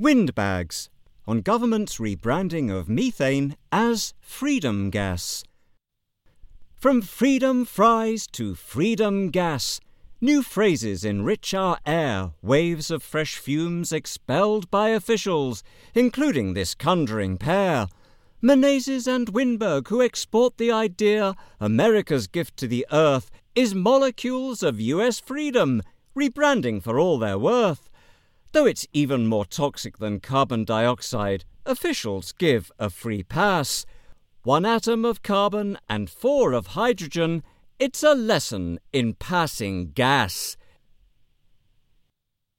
Windbags on government's rebranding of methane as freedom gas. From freedom fries to freedom gas, new phrases enrich our air, waves of fresh fumes expelled by officials, including this conjuring pair. Menezes and Winberg, who export the idea America's gift to the earth is molecules of US freedom, rebranding for all their worth. Though it's even more toxic than carbon dioxide, officials give a free pass. One atom of carbon and four of hydrogen, it's a lesson in passing gas.